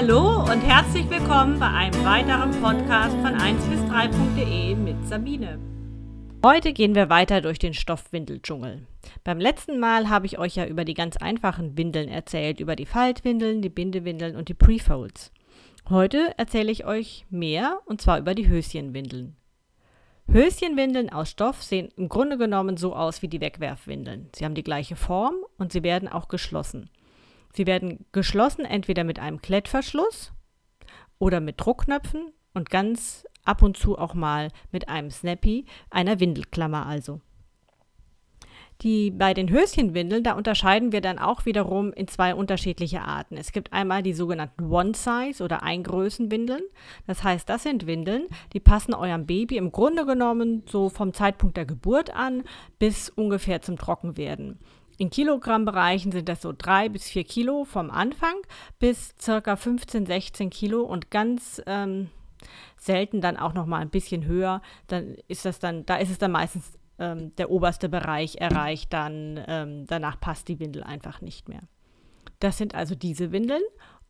Hallo und herzlich willkommen bei einem weiteren Podcast von 1 bis 3.de mit Sabine. Heute gehen wir weiter durch den Stoffwindeldschungel. Beim letzten Mal habe ich euch ja über die ganz einfachen Windeln erzählt, über die Faltwindeln, die Bindewindeln und die Prefolds. Heute erzähle ich euch mehr und zwar über die Höschenwindeln. Höschenwindeln aus Stoff sehen im Grunde genommen so aus wie die Wegwerfwindeln. Sie haben die gleiche Form und sie werden auch geschlossen. Sie werden geschlossen entweder mit einem Klettverschluss oder mit Druckknöpfen und ganz ab und zu auch mal mit einem Snappy, einer Windelklammer also. Die, bei den Höschenwindeln, da unterscheiden wir dann auch wiederum in zwei unterschiedliche Arten. Es gibt einmal die sogenannten One-Size- oder Eingrößenwindeln. Das heißt, das sind Windeln, die passen eurem Baby im Grunde genommen so vom Zeitpunkt der Geburt an bis ungefähr zum Trockenwerden. In Kilogrammbereichen sind das so drei bis vier Kilo vom Anfang bis circa 15, 16 Kilo und ganz ähm, selten dann auch noch mal ein bisschen höher. Dann ist das dann, da ist es dann meistens ähm, der oberste Bereich erreicht, dann ähm, danach passt die Windel einfach nicht mehr. Das sind also diese Windeln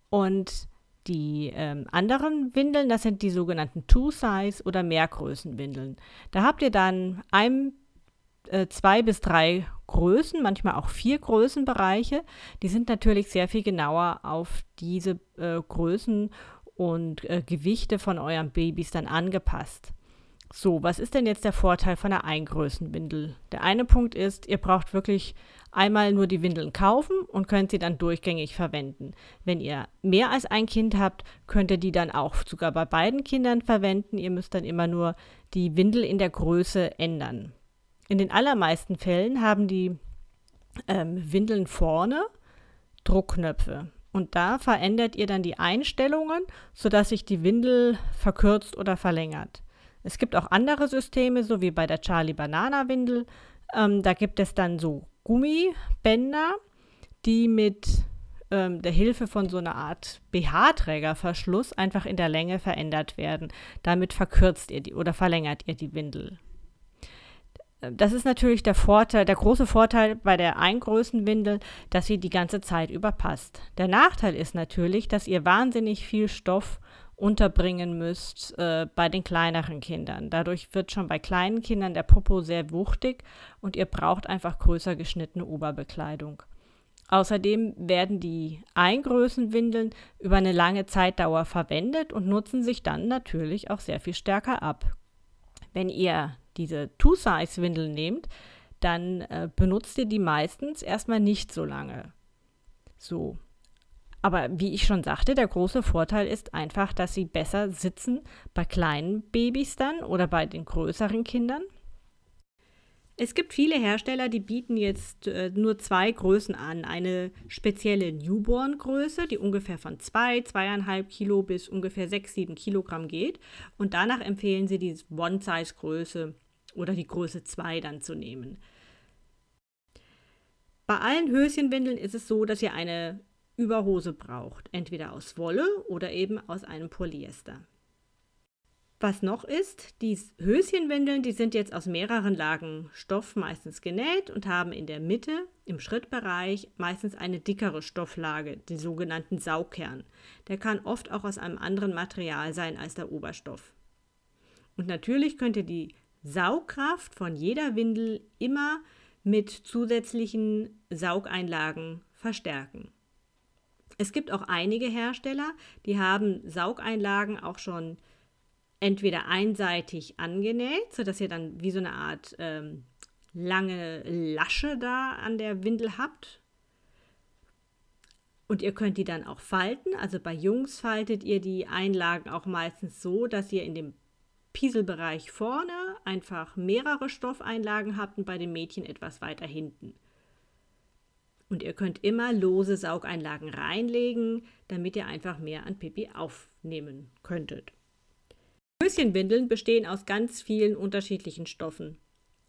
und die ähm, anderen Windeln, das sind die sogenannten Two-Size oder Mehrgrößenwindeln. Da habt ihr dann ein, äh, zwei bis drei Größen, manchmal auch vier Größenbereiche. Die sind natürlich sehr viel genauer auf diese äh, Größen und äh, Gewichte von euren Babys dann angepasst. So, was ist denn jetzt der Vorteil von einer Eingrößenwindel? Der eine Punkt ist, ihr braucht wirklich einmal nur die Windeln kaufen und könnt sie dann durchgängig verwenden. Wenn ihr mehr als ein Kind habt, könnt ihr die dann auch sogar bei beiden Kindern verwenden. Ihr müsst dann immer nur die Windel in der Größe ändern. In den allermeisten Fällen haben die ähm, Windeln vorne Druckknöpfe. Und da verändert ihr dann die Einstellungen, sodass sich die Windel verkürzt oder verlängert. Es gibt auch andere Systeme, so wie bei der Charlie Banana Windel. Ähm, da gibt es dann so Gummibänder, die mit ähm, der Hilfe von so einer Art BH-Trägerverschluss einfach in der Länge verändert werden. Damit verkürzt ihr die oder verlängert ihr die Windel. Das ist natürlich der Vorteil, der große Vorteil bei der Eingrößenwindel, dass sie die ganze Zeit überpasst. Der Nachteil ist natürlich, dass ihr wahnsinnig viel Stoff unterbringen müsst äh, bei den kleineren Kindern. Dadurch wird schon bei kleinen Kindern der Popo sehr wuchtig und ihr braucht einfach größer geschnittene Oberbekleidung. Außerdem werden die Eingrößenwindeln über eine lange Zeitdauer verwendet und nutzen sich dann natürlich auch sehr viel stärker ab. Wenn ihr diese Two-Size-Windeln nehmt, dann äh, benutzt ihr die meistens erstmal nicht so lange. So, aber wie ich schon sagte, der große Vorteil ist einfach, dass sie besser sitzen bei kleinen Babys dann oder bei den größeren Kindern. Es gibt viele Hersteller, die bieten jetzt äh, nur zwei Größen an. Eine spezielle Newborn-Größe, die ungefähr von 2, zwei, 2,5 Kilo bis ungefähr 6, 7 Kilogramm geht. Und danach empfehlen sie die One-Size-Größe oder die Größe 2 dann zu nehmen. Bei allen Höschenwindeln ist es so, dass ihr eine Überhose braucht, entweder aus Wolle oder eben aus einem Polyester. Was noch ist, die Höschenwindeln, die sind jetzt aus mehreren Lagen Stoff meistens genäht und haben in der Mitte, im Schrittbereich, meistens eine dickere Stofflage, den sogenannten Saugkern. Der kann oft auch aus einem anderen Material sein als der Oberstoff. Und natürlich könnt ihr die Saugkraft von jeder Windel immer mit zusätzlichen Saugeinlagen verstärken. Es gibt auch einige Hersteller, die haben Saugeinlagen auch schon entweder einseitig angenäht, sodass ihr dann wie so eine Art ähm, lange Lasche da an der Windel habt. Und ihr könnt die dann auch falten. Also bei Jungs faltet ihr die Einlagen auch meistens so, dass ihr in dem Pieselbereich vorne einfach mehrere Stoffeinlagen habt und bei den Mädchen etwas weiter hinten. Und ihr könnt immer lose Saugeinlagen reinlegen, damit ihr einfach mehr an Pipi aufnehmen könntet. Höschenwindeln bestehen aus ganz vielen unterschiedlichen Stoffen.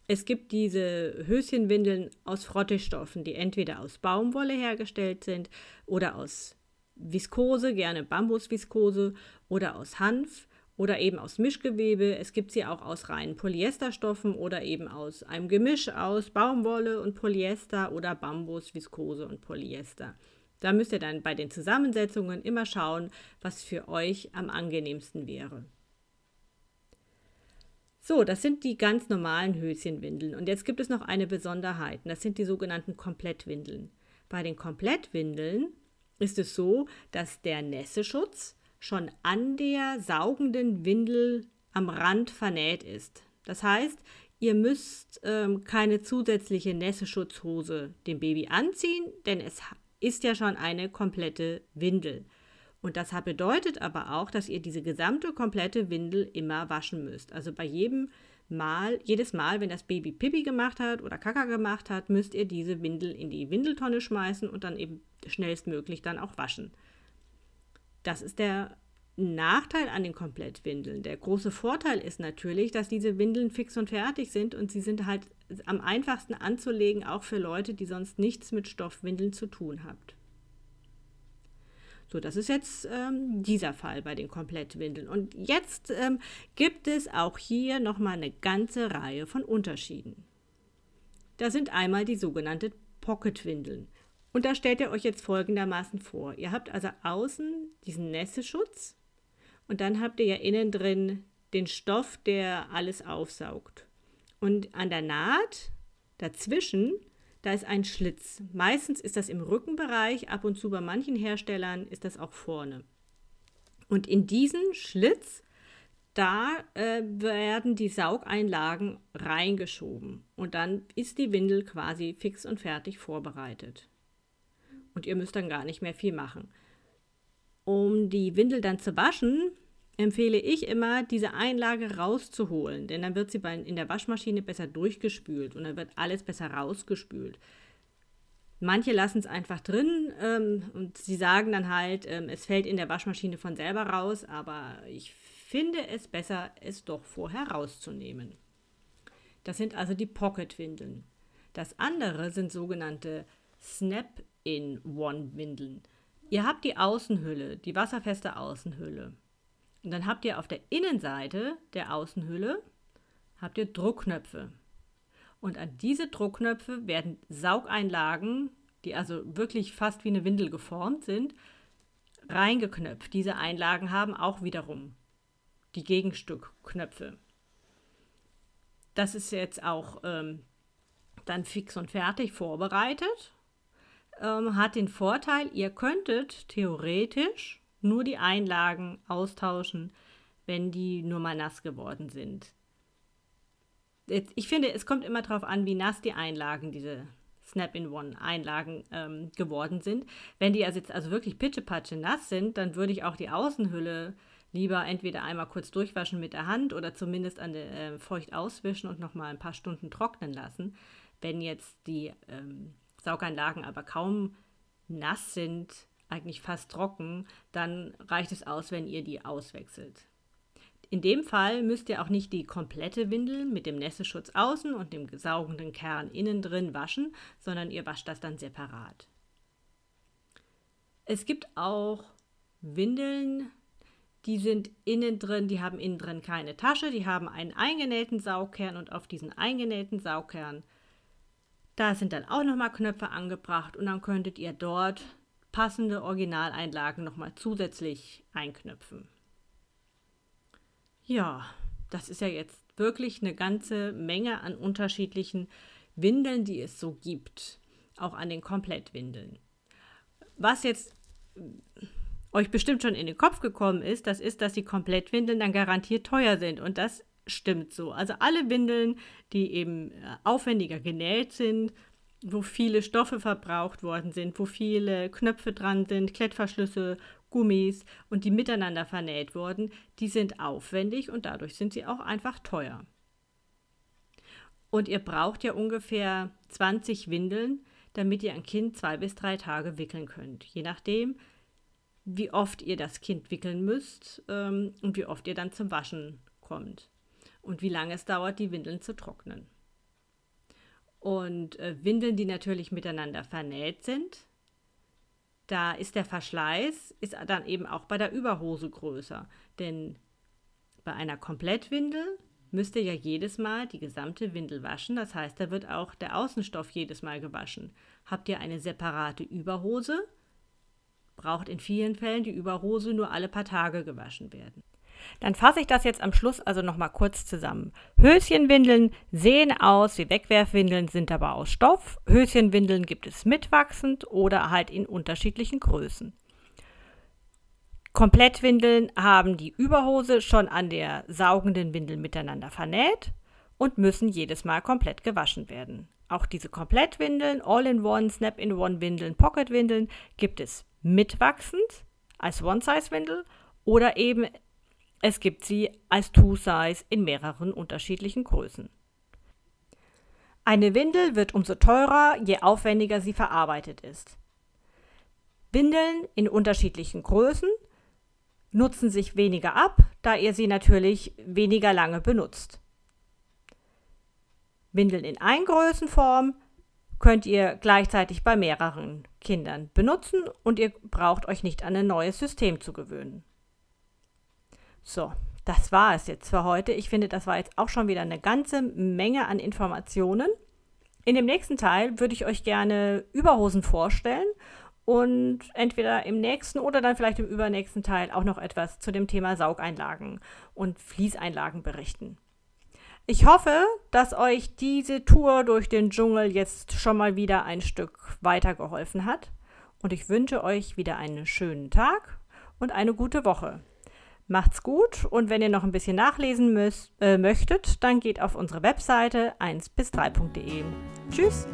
Es gibt diese Höschenwindeln aus Frottestoffen, die entweder aus Baumwolle hergestellt sind oder aus Viskose, gerne Bambusviskose oder aus Hanf oder eben aus Mischgewebe. Es gibt sie auch aus reinen Polyesterstoffen oder eben aus einem Gemisch aus Baumwolle und Polyester oder Bambus, Viskose und Polyester. Da müsst ihr dann bei den Zusammensetzungen immer schauen, was für euch am angenehmsten wäre. So, das sind die ganz normalen Höschenwindeln. Und jetzt gibt es noch eine Besonderheit. Das sind die sogenannten Komplettwindeln. Bei den Komplettwindeln ist es so, dass der Nässeschutz schon an der saugenden Windel am Rand vernäht ist. Das heißt, ihr müsst ähm, keine zusätzliche Nässeschutzhose dem Baby anziehen, denn es ist ja schon eine komplette Windel. Und das bedeutet aber auch, dass ihr diese gesamte komplette Windel immer waschen müsst. Also bei jedem Mal, jedes Mal, wenn das Baby Pipi gemacht hat oder Kaka gemacht hat, müsst ihr diese Windel in die Windeltonne schmeißen und dann eben schnellstmöglich dann auch waschen. Das ist der Nachteil an den Komplettwindeln. Der große Vorteil ist natürlich, dass diese Windeln fix und fertig sind und sie sind halt am einfachsten anzulegen, auch für Leute, die sonst nichts mit Stoffwindeln zu tun habt. So, das ist jetzt ähm, dieser Fall bei den Komplettwindeln. Und jetzt ähm, gibt es auch hier nochmal eine ganze Reihe von Unterschieden. Da sind einmal die sogenannten Pocketwindeln. Und da stellt ihr euch jetzt folgendermaßen vor. Ihr habt also außen diesen Nässeschutz und dann habt ihr ja innen drin den Stoff, der alles aufsaugt. Und an der Naht dazwischen da ist ein Schlitz. Meistens ist das im Rückenbereich, ab und zu bei manchen Herstellern ist das auch vorne. Und in diesen Schlitz, da äh, werden die Saugeinlagen reingeschoben und dann ist die Windel quasi fix und fertig vorbereitet. Und ihr müsst dann gar nicht mehr viel machen. Um die Windel dann zu waschen, empfehle ich immer, diese Einlage rauszuholen, denn dann wird sie in der Waschmaschine besser durchgespült und dann wird alles besser rausgespült. Manche lassen es einfach drin ähm, und sie sagen dann halt, ähm, es fällt in der Waschmaschine von selber raus, aber ich finde es besser, es doch vorher rauszunehmen. Das sind also die Pocket-Windeln. Das andere sind sogenannte Snap-in-One-Windeln. Ihr habt die Außenhülle, die wasserfeste Außenhülle. Und dann habt ihr auf der Innenseite der Außenhülle habt ihr Druckknöpfe. Und an diese Druckknöpfe werden Saugeinlagen, die also wirklich fast wie eine Windel geformt sind, reingeknöpft. Diese Einlagen haben auch wiederum die Gegenstückknöpfe. Das ist jetzt auch ähm, dann fix und fertig vorbereitet. Ähm, hat den Vorteil, ihr könntet theoretisch nur die Einlagen austauschen, wenn die nur mal nass geworden sind. Ich finde, es kommt immer darauf an, wie nass die Einlagen, diese Snap-in-One-Einlagen ähm, geworden sind. Wenn die also jetzt also wirklich pitschepatsche nass sind, dann würde ich auch die Außenhülle lieber entweder einmal kurz durchwaschen mit der Hand oder zumindest an der, äh, feucht auswischen und nochmal ein paar Stunden trocknen lassen. Wenn jetzt die ähm, Saugeinlagen aber kaum nass sind, eigentlich fast trocken, dann reicht es aus, wenn ihr die auswechselt. In dem Fall müsst ihr auch nicht die komplette Windel mit dem Nässeschutz außen und dem saugenden Kern innen drin waschen, sondern ihr wascht das dann separat. Es gibt auch Windeln, die sind innen drin, die haben innen drin keine Tasche, die haben einen eingenähten Saugkern und auf diesen eingenähten Saugkern, da sind dann auch nochmal Knöpfe angebracht und dann könntet ihr dort passende Originaleinlagen nochmal zusätzlich einknüpfen. Ja, das ist ja jetzt wirklich eine ganze Menge an unterschiedlichen Windeln, die es so gibt. Auch an den Komplettwindeln. Was jetzt euch bestimmt schon in den Kopf gekommen ist, das ist, dass die Komplettwindeln dann garantiert teuer sind. Und das stimmt so. Also alle Windeln, die eben äh, aufwendiger genäht sind wo viele Stoffe verbraucht worden sind, wo viele Knöpfe dran sind, Klettverschlüsse, Gummis und die miteinander vernäht wurden, die sind aufwendig und dadurch sind sie auch einfach teuer. Und ihr braucht ja ungefähr 20 Windeln, damit ihr ein Kind zwei bis drei Tage wickeln könnt. Je nachdem, wie oft ihr das Kind wickeln müsst ähm, und wie oft ihr dann zum Waschen kommt. Und wie lange es dauert, die Windeln zu trocknen. Und äh, Windeln, die natürlich miteinander vernäht sind, da ist der Verschleiß ist dann eben auch bei der Überhose größer. Denn bei einer Komplettwindel müsst ihr ja jedes Mal die gesamte Windel waschen. Das heißt, da wird auch der Außenstoff jedes Mal gewaschen. Habt ihr eine separate Überhose, braucht in vielen Fällen die Überhose nur alle paar Tage gewaschen werden. Dann fasse ich das jetzt am Schluss also nochmal kurz zusammen. Höschenwindeln sehen aus wie Wegwerfwindeln, sind aber aus Stoff. Höschenwindeln gibt es mitwachsend oder halt in unterschiedlichen Größen. Komplettwindeln haben die Überhose schon an der saugenden Windel miteinander vernäht und müssen jedes Mal komplett gewaschen werden. Auch diese Komplettwindeln, All-in-One, Snap-in-One-Windeln, Pocket-Windeln gibt es mitwachsend als One-Size-Windel oder eben es gibt sie als Two-Size in mehreren unterschiedlichen Größen. Eine Windel wird umso teurer, je aufwendiger sie verarbeitet ist. Windeln in unterschiedlichen Größen nutzen sich weniger ab, da ihr sie natürlich weniger lange benutzt. Windeln in Eingrößenform könnt ihr gleichzeitig bei mehreren Kindern benutzen und ihr braucht euch nicht an ein neues System zu gewöhnen. So, das war es jetzt für heute. Ich finde, das war jetzt auch schon wieder eine ganze Menge an Informationen. In dem nächsten Teil würde ich euch gerne Überhosen vorstellen und entweder im nächsten oder dann vielleicht im übernächsten Teil auch noch etwas zu dem Thema Saugeinlagen und Fließeinlagen berichten. Ich hoffe, dass euch diese Tour durch den Dschungel jetzt schon mal wieder ein Stück weitergeholfen hat und ich wünsche euch wieder einen schönen Tag und eine gute Woche. Macht's gut und wenn ihr noch ein bisschen nachlesen müsst, äh, möchtet, dann geht auf unsere Webseite 1bis3.de. Tschüss!